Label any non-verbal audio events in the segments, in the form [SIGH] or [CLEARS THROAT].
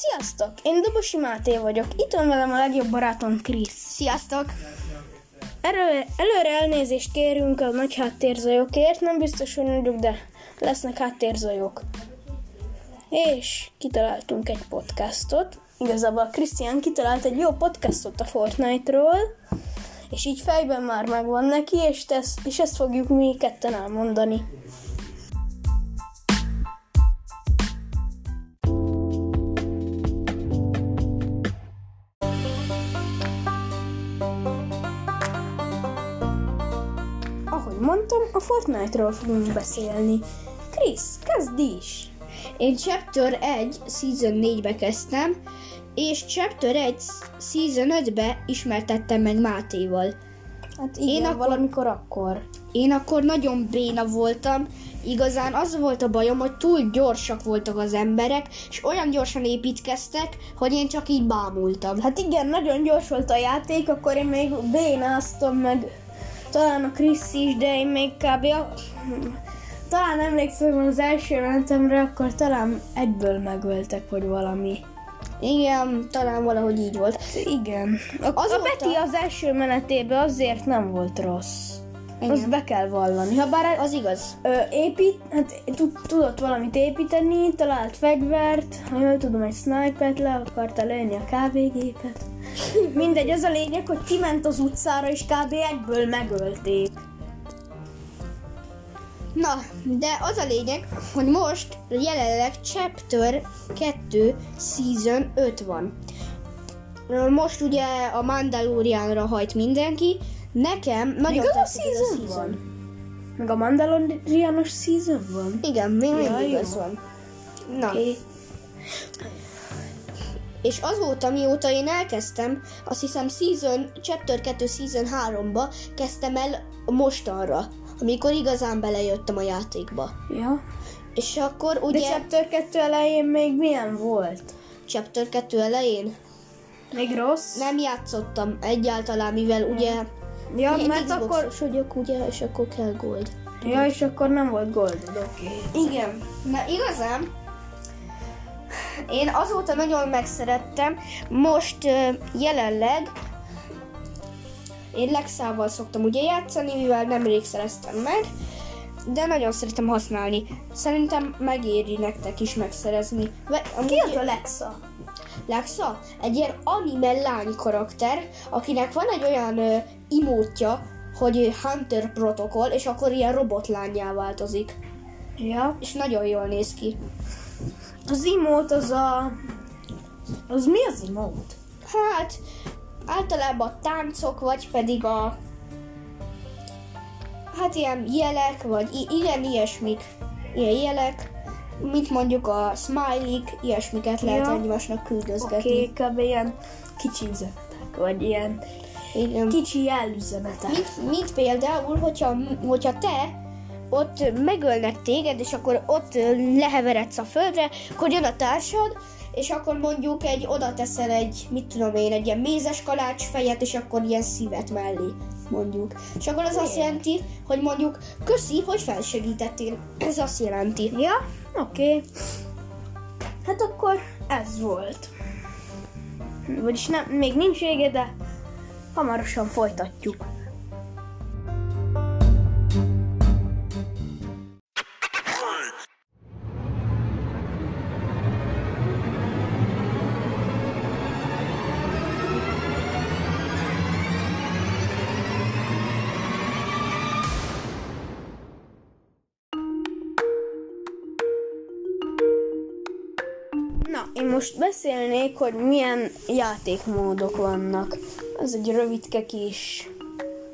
Sziasztok! Én Dobosi Máté vagyok. Itt van velem a legjobb barátom Krisz. Sziasztok! Erő, előre elnézést kérünk a nagy háttérzajokért, nem biztos, hogy nagyok, de lesznek háttérzajok. És kitaláltunk egy podcastot. Igazából Krisztián kitalált egy jó podcastot a Fortnite-ról, és így fejben már megvan neki, és, tesz, és ezt fogjuk mi ketten elmondani. Fortnite-ról fogunk beszélni. Krisz, kezd is! Én Chapter 1 Season 4-be kezdtem, és Chapter 1 Season 5-be ismertettem meg Mátéval. Hát igen, Én akkor- valamikor akkor. Én akkor nagyon béna voltam, igazán az volt a bajom, hogy túl gyorsak voltak az emberek, és olyan gyorsan építkeztek, hogy én csak így bámultam. Hát igen, nagyon gyors volt a játék, akkor én még bénáztam meg talán a Krisz is, de én még kb. A... Talán emlékszem az első menetemre, akkor talán egyből megöltek, vagy valami. Igen, talán valahogy így volt. Igen. A, a Azóta- Peti az első menetében azért nem volt rossz. Igen. Azt be kell vallani. Ha bár Az igaz. Ö, épít, hát tud, tudott valamit építeni, talált fegyvert, ha jól tudom, egy snipert le akarta lőni a kávégépet. Mindegy, az a lényeg, hogy kiment az utcára, és kb. egyből megölték. Na, de az a lényeg, hogy most jelenleg Chapter 2 Season 5 van. Most ugye a Mandalorianra hajt mindenki. Nekem nagyon Még az a tetszik ez a season van? Meg a Mandalorianos season van? Igen, még Ja, mindig az van. Na, Okay. És azóta, mióta én elkezdtem, azt hiszem Season, Chapter 2 Season 3-ba kezdtem el mostanra, amikor igazán belejöttem a játékba. Ja. És akkor De ugye Chapter 2 elején még milyen volt? Chapter 2 elején Még rossz? nem játszottam egyáltalán, mivel ugye Ja, én mert Xboxos akkor... vagyok, ugye, és akkor kell gold. Ja, és akkor nem volt goldod, oké. Okay. Igen. Na igazán, én azóta nagyon megszerettem, most jelenleg én Lexával szoktam ugye játszani, mivel nemrég szereztem meg, de nagyon szeretem használni. Szerintem megéri nektek is megszerezni. Ve- Ki amúgy- az a Lexa? Lexa egy ilyen anime lány karakter, akinek van egy olyan ö, imótja, hogy Hunter Protocol, és akkor ilyen robotlányá változik. Ja. És nagyon jól néz ki. Az imót az a... Az mi az imót? Hát, általában táncok, vagy pedig a... Hát ilyen jelek, vagy i- igen, ilyesmik. Ilyen jelek, mint mondjuk a smiley ilyesmiket lehet Ja. egymásnak Oké, küldözgetni. okay, kb. ilyen kicsi üzenetek, vagy ilyen Igen. kicsi jelüzenetek. Mint, mint például, hogyha, hogyha te ott megölnek téged, és akkor ott leheveredsz a földre, akkor jön a társad, és akkor mondjuk egy, oda teszel egy, mit tudom én, egy ilyen mézes kalács fejet, és akkor ilyen szívet mellé, mondjuk. És akkor az azt jelenti, hogy mondjuk, köszi, hogy felsegítettél. Ez azt jelenti. Ja, oké. Okay. Hát akkor ez volt. Vagyis nem, még nincs vége, de hamarosan folytatjuk. Na, én most beszélnék, hogy milyen játékmódok vannak. Ez egy rövidke kis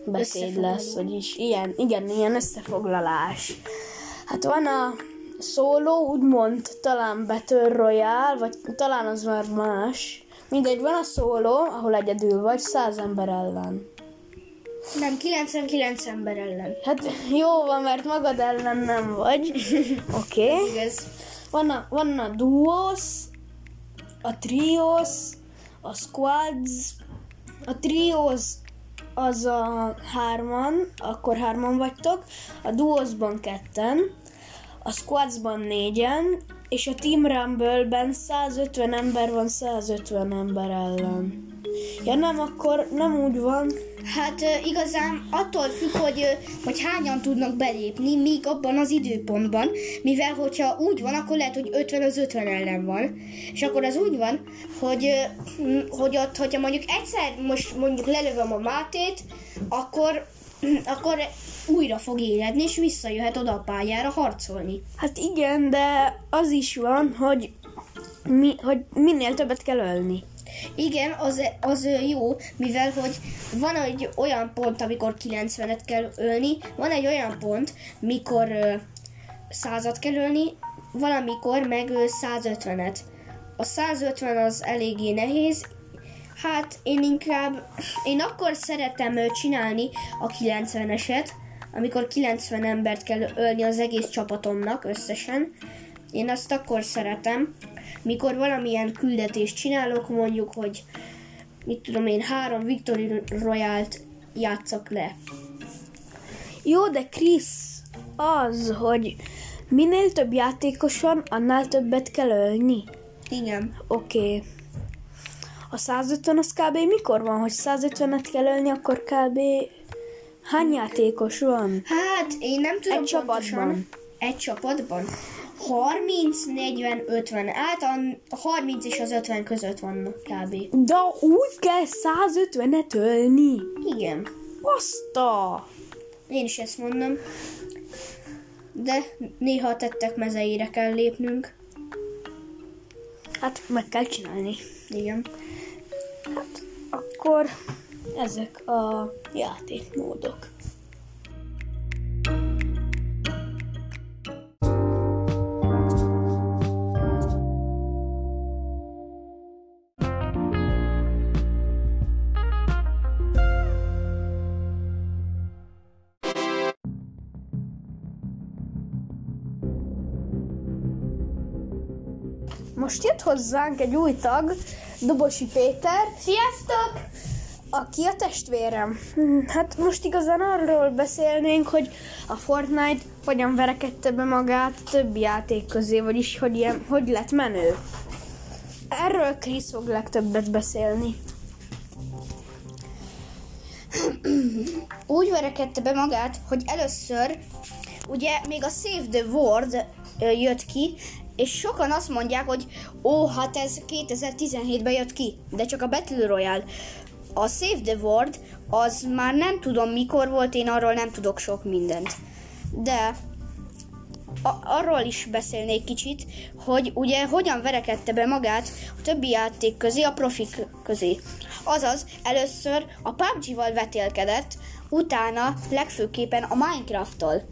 beszéd lesz, vagyis ilyen, igen, ilyen összefoglalás. Hát van a szóló, úgymond talán Battle Royale, vagy talán az már más. Mindegy, van a szóló, ahol egyedül vagy, száz ember ellen. Nem, 99 ember ellen. Hát jó van, mert magad ellen nem vagy. [LAUGHS] Oké. Okay. Van a, van a duos, a trios, a squads. A trios az a hárman, akkor hárman vagytok. A duosban ketten, a squadsban négyen, És a Team Rumble-ben 150 ember van 150 ember ellen. Ja nem, akkor nem úgy van. Hát igazán attól függ, hogy, hogy hányan tudnak belépni, míg abban az időpontban, mivel hogyha úgy van, akkor lehet, hogy 50 az 50 ellen van. És akkor az úgy van, hogy, hogy ott, hogyha mondjuk egyszer most mondjuk lelövöm a Mátét, akkor, [CLEARS THROAT] akkor újra fog éledni, és visszajöhet oda a pályára harcolni. Hát igen, de az is van, hogy, mi, hogy minél többet kell ölni. Igen, az, az jó, mivel hogy van egy olyan pont, amikor 90-et kell ölni, van egy olyan pont, mikor 100-at kell ölni, valamikor meg ö, 150-et. A 150 az eléggé nehéz, hát én inkább, én akkor szeretem csinálni a 90-eset, amikor 90 embert kell ölni az egész csapatomnak összesen. Én azt akkor szeretem, mikor valamilyen küldetést csinálok, mondjuk, hogy mit tudom én, három Victory Royalt játszak le. Jó, de Krisz, az, hogy minél több játékos van, annál többet kell ölni. Igen. Oké. Okay. A 150 az kb. mikor van, hogy 150-et kell ölni, akkor kb. hány játékos van? Hát, én nem tudom Egy csapatban. pontosan. Egy csapatban? 30, 40, 50. Általán a 30 és az 50 között vannak kb. De úgy kell 150-et ölni. Igen. Baszta! Én is ezt mondom. De néha a tettek mezeire kell lépnünk. Hát meg kell csinálni. Igen. Akkor ezek a játékmódok. Most jött hozzánk egy új tag, Dobosi Péter, Sziasztok! aki a testvérem. Hm, Hát most igazán arról beszélnénk, hogy a Fortnite hogyan verekedte be magát a többi játék közé, vagyis hogy, ilyen, hogy lett menő. Erről Krisz fog legtöbbet beszélni. úgy verekedte be magát, hogy először ugye még a Save the World jött ki, és sokan azt mondják, hogy ó, hát ez 2017-ben jött ki, de csak a Battle Royale. A Save the World az már nem tudom mikor volt, én arról nem tudok sok mindent. De a- arról is beszélnék kicsit, hogy ugye hogyan verekedte be magát a többi játék közé, a profik közé. Azaz, először a PUBG-val vetélkedett, utána legfőképpen a Minecraft-tal.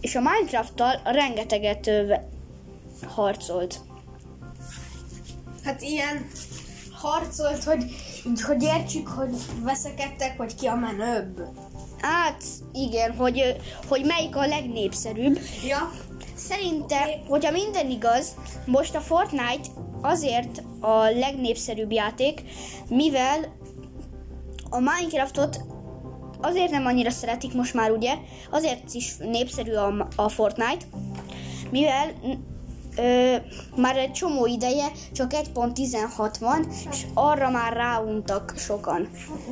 És a Minecraft-tal rengeteget harcolt. Hát ilyen harcolt, hogy, hogy értsük, hogy veszekedtek, hogy ki a menőbb. Hát, igen, hogy, hogy melyik a legnépszerűbb. Ja, Szerintem, hogyha minden igaz, most a Fortnite azért a legnépszerűbb játék, mivel a Minecraftot azért nem annyira szeretik most már, ugye? Azért is népszerű a, a Fortnite, mivel ö, már egy csomó ideje csak 1.16 van, és arra már ráuntak sokan.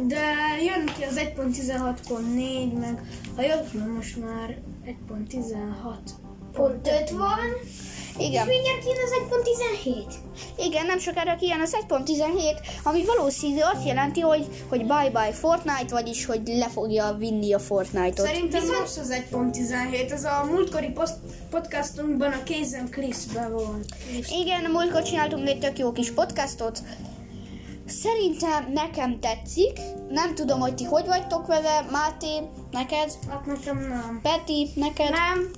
de jön ki az 1.16.4, meg ha jobb, most már 1.16. Pont 5 van. Igen. mindjárt jön az 1.17. Igen, nem sokára kijön az 1.17, ami valószínű azt jelenti, hogy, hogy bye-bye Fortnite, vagyis hogy le fogja vinni a Fortnite-ot. Szerintem Viszont... most az 1.17, az a múltkori post- podcastunkban a Kézen Kriszben volt. Igen, múltkor csináltunk egy tök jó kis podcastot. Szerintem nekem tetszik. Nem tudom, hogy ti hogy vagytok vele, Máté, neked, Hát nekem nem. Peti, neked. Nem.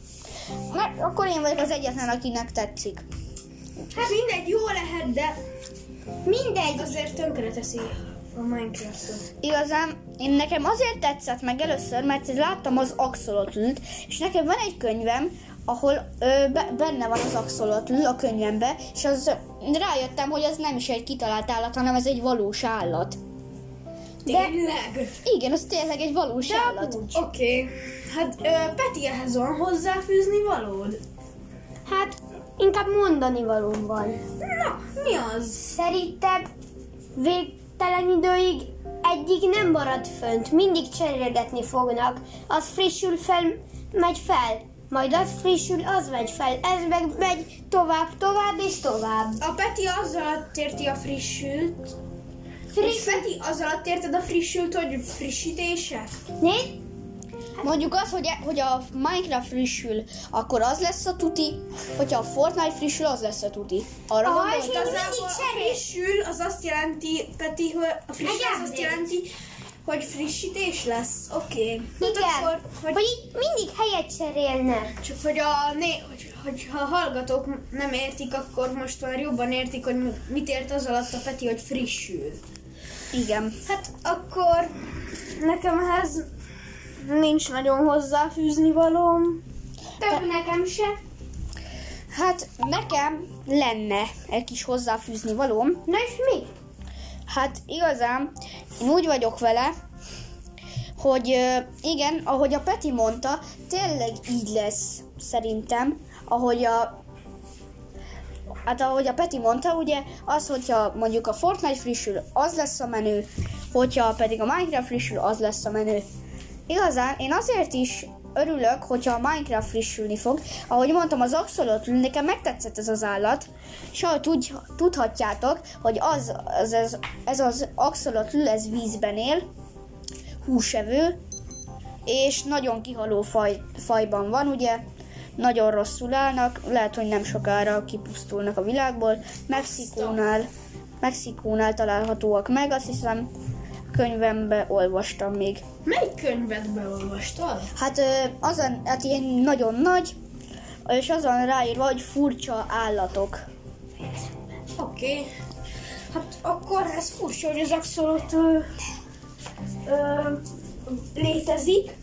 Mert akkor én vagyok az egyetlen, akinek tetszik. Hát mindegy, jó lehet, de Mindegy. azért tönkre teszi a Minecraftot. Igazán, én nekem azért tetszett meg először, mert láttam az axolotl és nekem van egy könyvem, ahol ö, be, benne van az axolotl a könyvembe, és az rájöttem, hogy ez nem is egy kitalált állat, hanem ez egy valós állat. De Tényleg? igen, az tényleg egy valós állat. Oké. Okay. Hát ö, Peti, ehhez van hozzáfűzni valód? Hát inkább mondani valóm van. Na, mi az? Szerintem végtelen időig egyik nem marad fönt, mindig cserélgetni fognak. Az frissül fel, megy fel, majd az frissül, az megy fel, ez meg megy tovább, tovább és tovább. A Peti az alatt érti a frissült. Friss, És Peti, az alatt érted a frissült, hogy frissítése? Nézd, Mondjuk az, hogy, hogy a Minecraft frissül, akkor az lesz a tuti, hogyha a Fortnite frissül, az lesz a tuti. Arra Aha, gondolod? és Igazából mindig a frissül, az azt jelenti, Peti, hogy a frissül az azt jelenti, hogy frissítés lesz. Oké. Okay. igen, Akkor, hogy, hogy így mindig helyet cserélnek. csak hogy, a, né, hogy, hogy ha a hallgatók nem értik, akkor most már jobban értik, hogy mit ért az alatt a Peti, hogy frissül. Igen. Hát akkor nekem ehhez nincs nagyon hozzáfűzni valóm. Több nekem se. Hát nekem lenne egy kis hozzáfűzni valóm. Na és mi? Hát igazán én úgy vagyok vele, hogy igen, ahogy a Peti mondta, tényleg így lesz szerintem, ahogy a Hát ahogy a Peti mondta, ugye az, hogyha mondjuk a Fortnite frissül, az lesz a menő, hogyha pedig a Minecraft frissül, az lesz a menő. Igazán én azért is örülök, hogyha a Minecraft frissülni fog. Ahogy mondtam, az axolotl, nekem megtetszett ez az állat, és ahogy tud, tudhatjátok, hogy az, az, ez, ez az axolotl, ez vízben él, húsevő, és nagyon kihaló faj, fajban van, ugye, nagyon rosszul állnak, lehet, hogy nem sokára kipusztulnak a világból. Mexikónál, Mexikónál találhatóak meg, azt hiszem könyvembe olvastam még. Melyik könyvet beolvastad? Hát ö, azon, hát ilyen nagyon nagy, és azon ráírva, hogy furcsa állatok. Oké. Okay. Hát akkor ez furcsa, hogy az axolot ö, ö, létezik.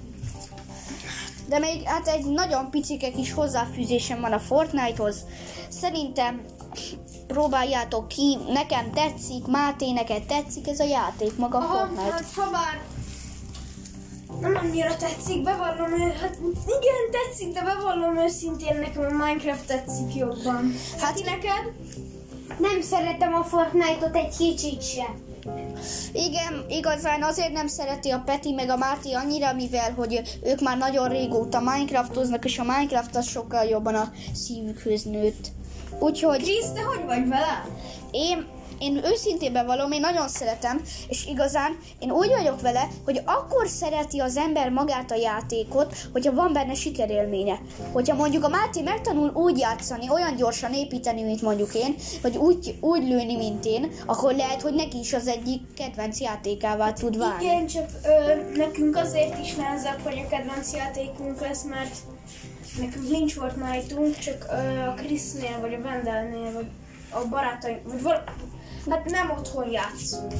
De még hát egy nagyon picike kis hozzáfűzésem van a Fortnite-hoz. Szerintem próbáljátok ki, nekem tetszik, Máté, neked tetszik ez a játék, maga a Fortnite. hát ha bár nem annyira tetszik, bevallom, ő- hát igen, tetszik, de bevallom őszintén, nekem a Minecraft tetszik jobban. Hát ti neked? Nem szeretem a Fortnite-ot egy kicsit se. Igen, igazán azért nem szereti a Peti meg a Máté annyira, mivel hogy ők már nagyon régóta Minecraftoznak, és a Minecraft az sokkal jobban a szívükhöz nőtt. Úgyhogy Krisz, te hogy vagy vele? én, én őszintén bevallom, én nagyon szeretem, és igazán én úgy vagyok vele, hogy akkor szereti az ember magát a játékot, hogyha van benne sikerélménye. Hogyha mondjuk a Máté megtanul úgy játszani, olyan gyorsan építeni, mint mondjuk én, vagy úgy, úgy lőni, mint én, akkor lehet, hogy neki is az egyik kedvenc játékává tud válni. Igen, csak ö, nekünk azért is nehezebb, hogy a kedvenc játékunk lesz, mert nekünk nincs Fortnite-unk, csak ö, a Krisznél, vagy a Vendelnél, vagy a barátaim, vagy val- hát nem otthon játszunk.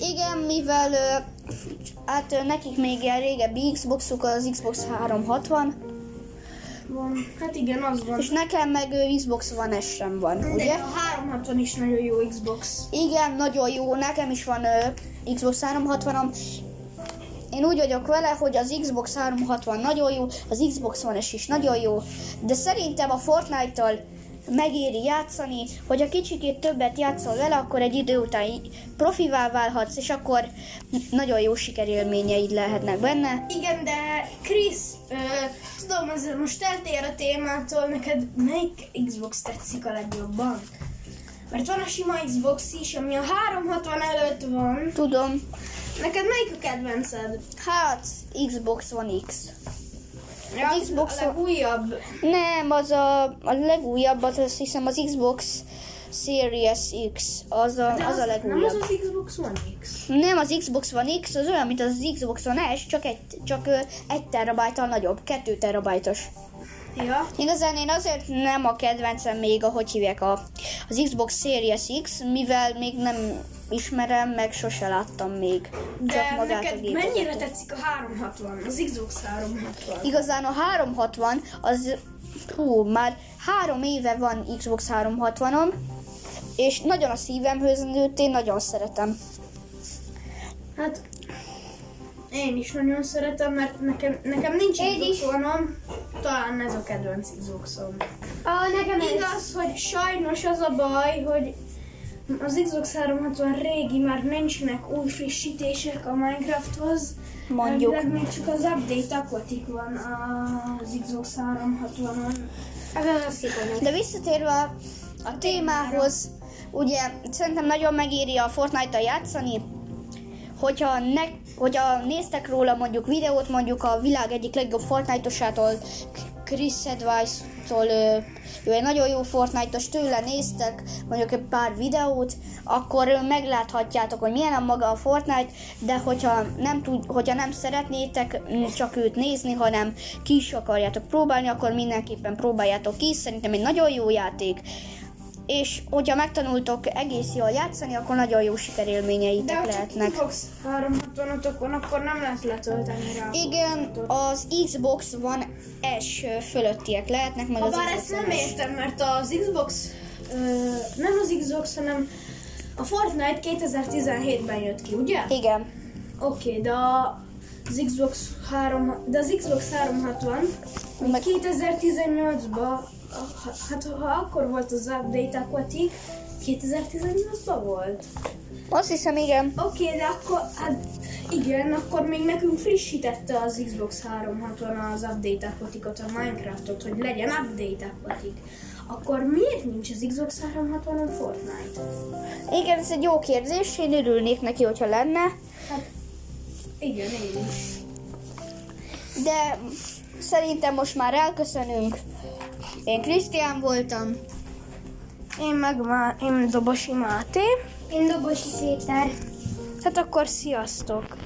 Igen, mivel hát nekik még ilyen régebbi Xboxuk az Xbox 360, Van. Hát igen, az van. és nekem meg Xbox One S sem van, De ugye? a 360 is nagyon jó Xbox. Igen, nagyon jó, nekem is van Xbox 360-om. Én úgy vagyok vele, hogy az Xbox 360 nagyon jó, az Xbox One S is nagyon jó, de szerintem a Fortnite-tal megéri játszani, hogy a kicsikét többet játszol vele, akkor egy idő után profivá válhatsz, és akkor nagyon jó sikerélményeid lehetnek benne. Igen, de Krisz, tudom, ez most eltér a témától, neked melyik Xbox tetszik a legjobban? Mert van a sima Xbox is, ami a 360 előtt van. Tudom, Neked melyik a kedvenced? hát Xbox One X. Ja, Az Xbox a legújabb. Nem, az a, a legújabb, az azt hiszem az Xbox Series X, az a, De az a Nem az legújabb. az Xbox One X. Nem, az Xbox One X az olyan, mint az Xbox One S, csak egy, csak egy terabájtal nagyobb, kettő terabájtos. Ja. Igazán én azért nem a kedvencem még, ahogy hívják a, az Xbox Series X, mivel még nem ismerem, meg sose láttam még. De Csak magát a neked gépezetet. mennyire tetszik a 360? Az Xbox 360. Igazán a 360 az, hú, már három éve van Xbox 360-om, és nagyon a szívemhöz nőtt, én nagyon szeretem. Hát Én is nagyon szeretem, mert nekem, nekem nincs Én is. Xbox talán ez a kedvenc Xboxom. Ah, nekem ez... Igaz, hogy sajnos az a baj, hogy az Xbox 360 régi, már nincsenek új frissítések a Minecrafthoz. Mondjuk. Elvileg még csak az update Aquatic van az Xbox 360-on. Ez az szigorú. De visszatérve a, a témához, ugye szerintem nagyon megéri a Fortnite-tal játszani, hogyha, ne, hogyha néztek róla mondjuk videót, mondjuk a világ egyik legjobb Fortnite-osától, Chris Advice-tól, ő, egy nagyon jó Fortnite-os, tőle néztek mondjuk egy pár videót, akkor megláthatjátok, hogy milyen a maga a Fortnite, de hogyha nem, tud, hogyha nem szeretnétek mm, csak őt nézni, hanem ki is akarjátok próbálni, akkor mindenképpen próbáljátok ki, szerintem egy nagyon jó játék. És hogyha megtanultok egész jól játszani, akkor nagyon jó De sikerélményeitek ha csak lehetnek. Xbox 360 van, akkor nem lehet letölteni rá. Igen, az Xbox van S fölöttiek lehetnek, meg az Habár Xbox ezt nem értem, mert az Xbox, ö, nem az Xbox, hanem a Fortnite 2017-ben jött ki, ugye? Igen. Oké, okay, de a- az Xbox 3, de az Xbox 360 még Meg- 2018-ban, hát ha akkor volt az update Aquatic, 2018-ban volt. Azt hiszem, igen. Oké, okay, de akkor, hát igen, akkor még nekünk frissítette az Xbox 360 az update Aquaticot, a Minecraftot, hogy legyen update Aquatic. Akkor miért nincs az Xbox 360-on Fortnite? Igen, ez egy jó kérdés, én örülnék neki, hogyha lenne, Igen, én is. de szerintem most már elköszönünk. Én Krisztián voltam. Én meg már, én Dobosi Máté. Én Dobosi Péter. Hát akkor sziasztok!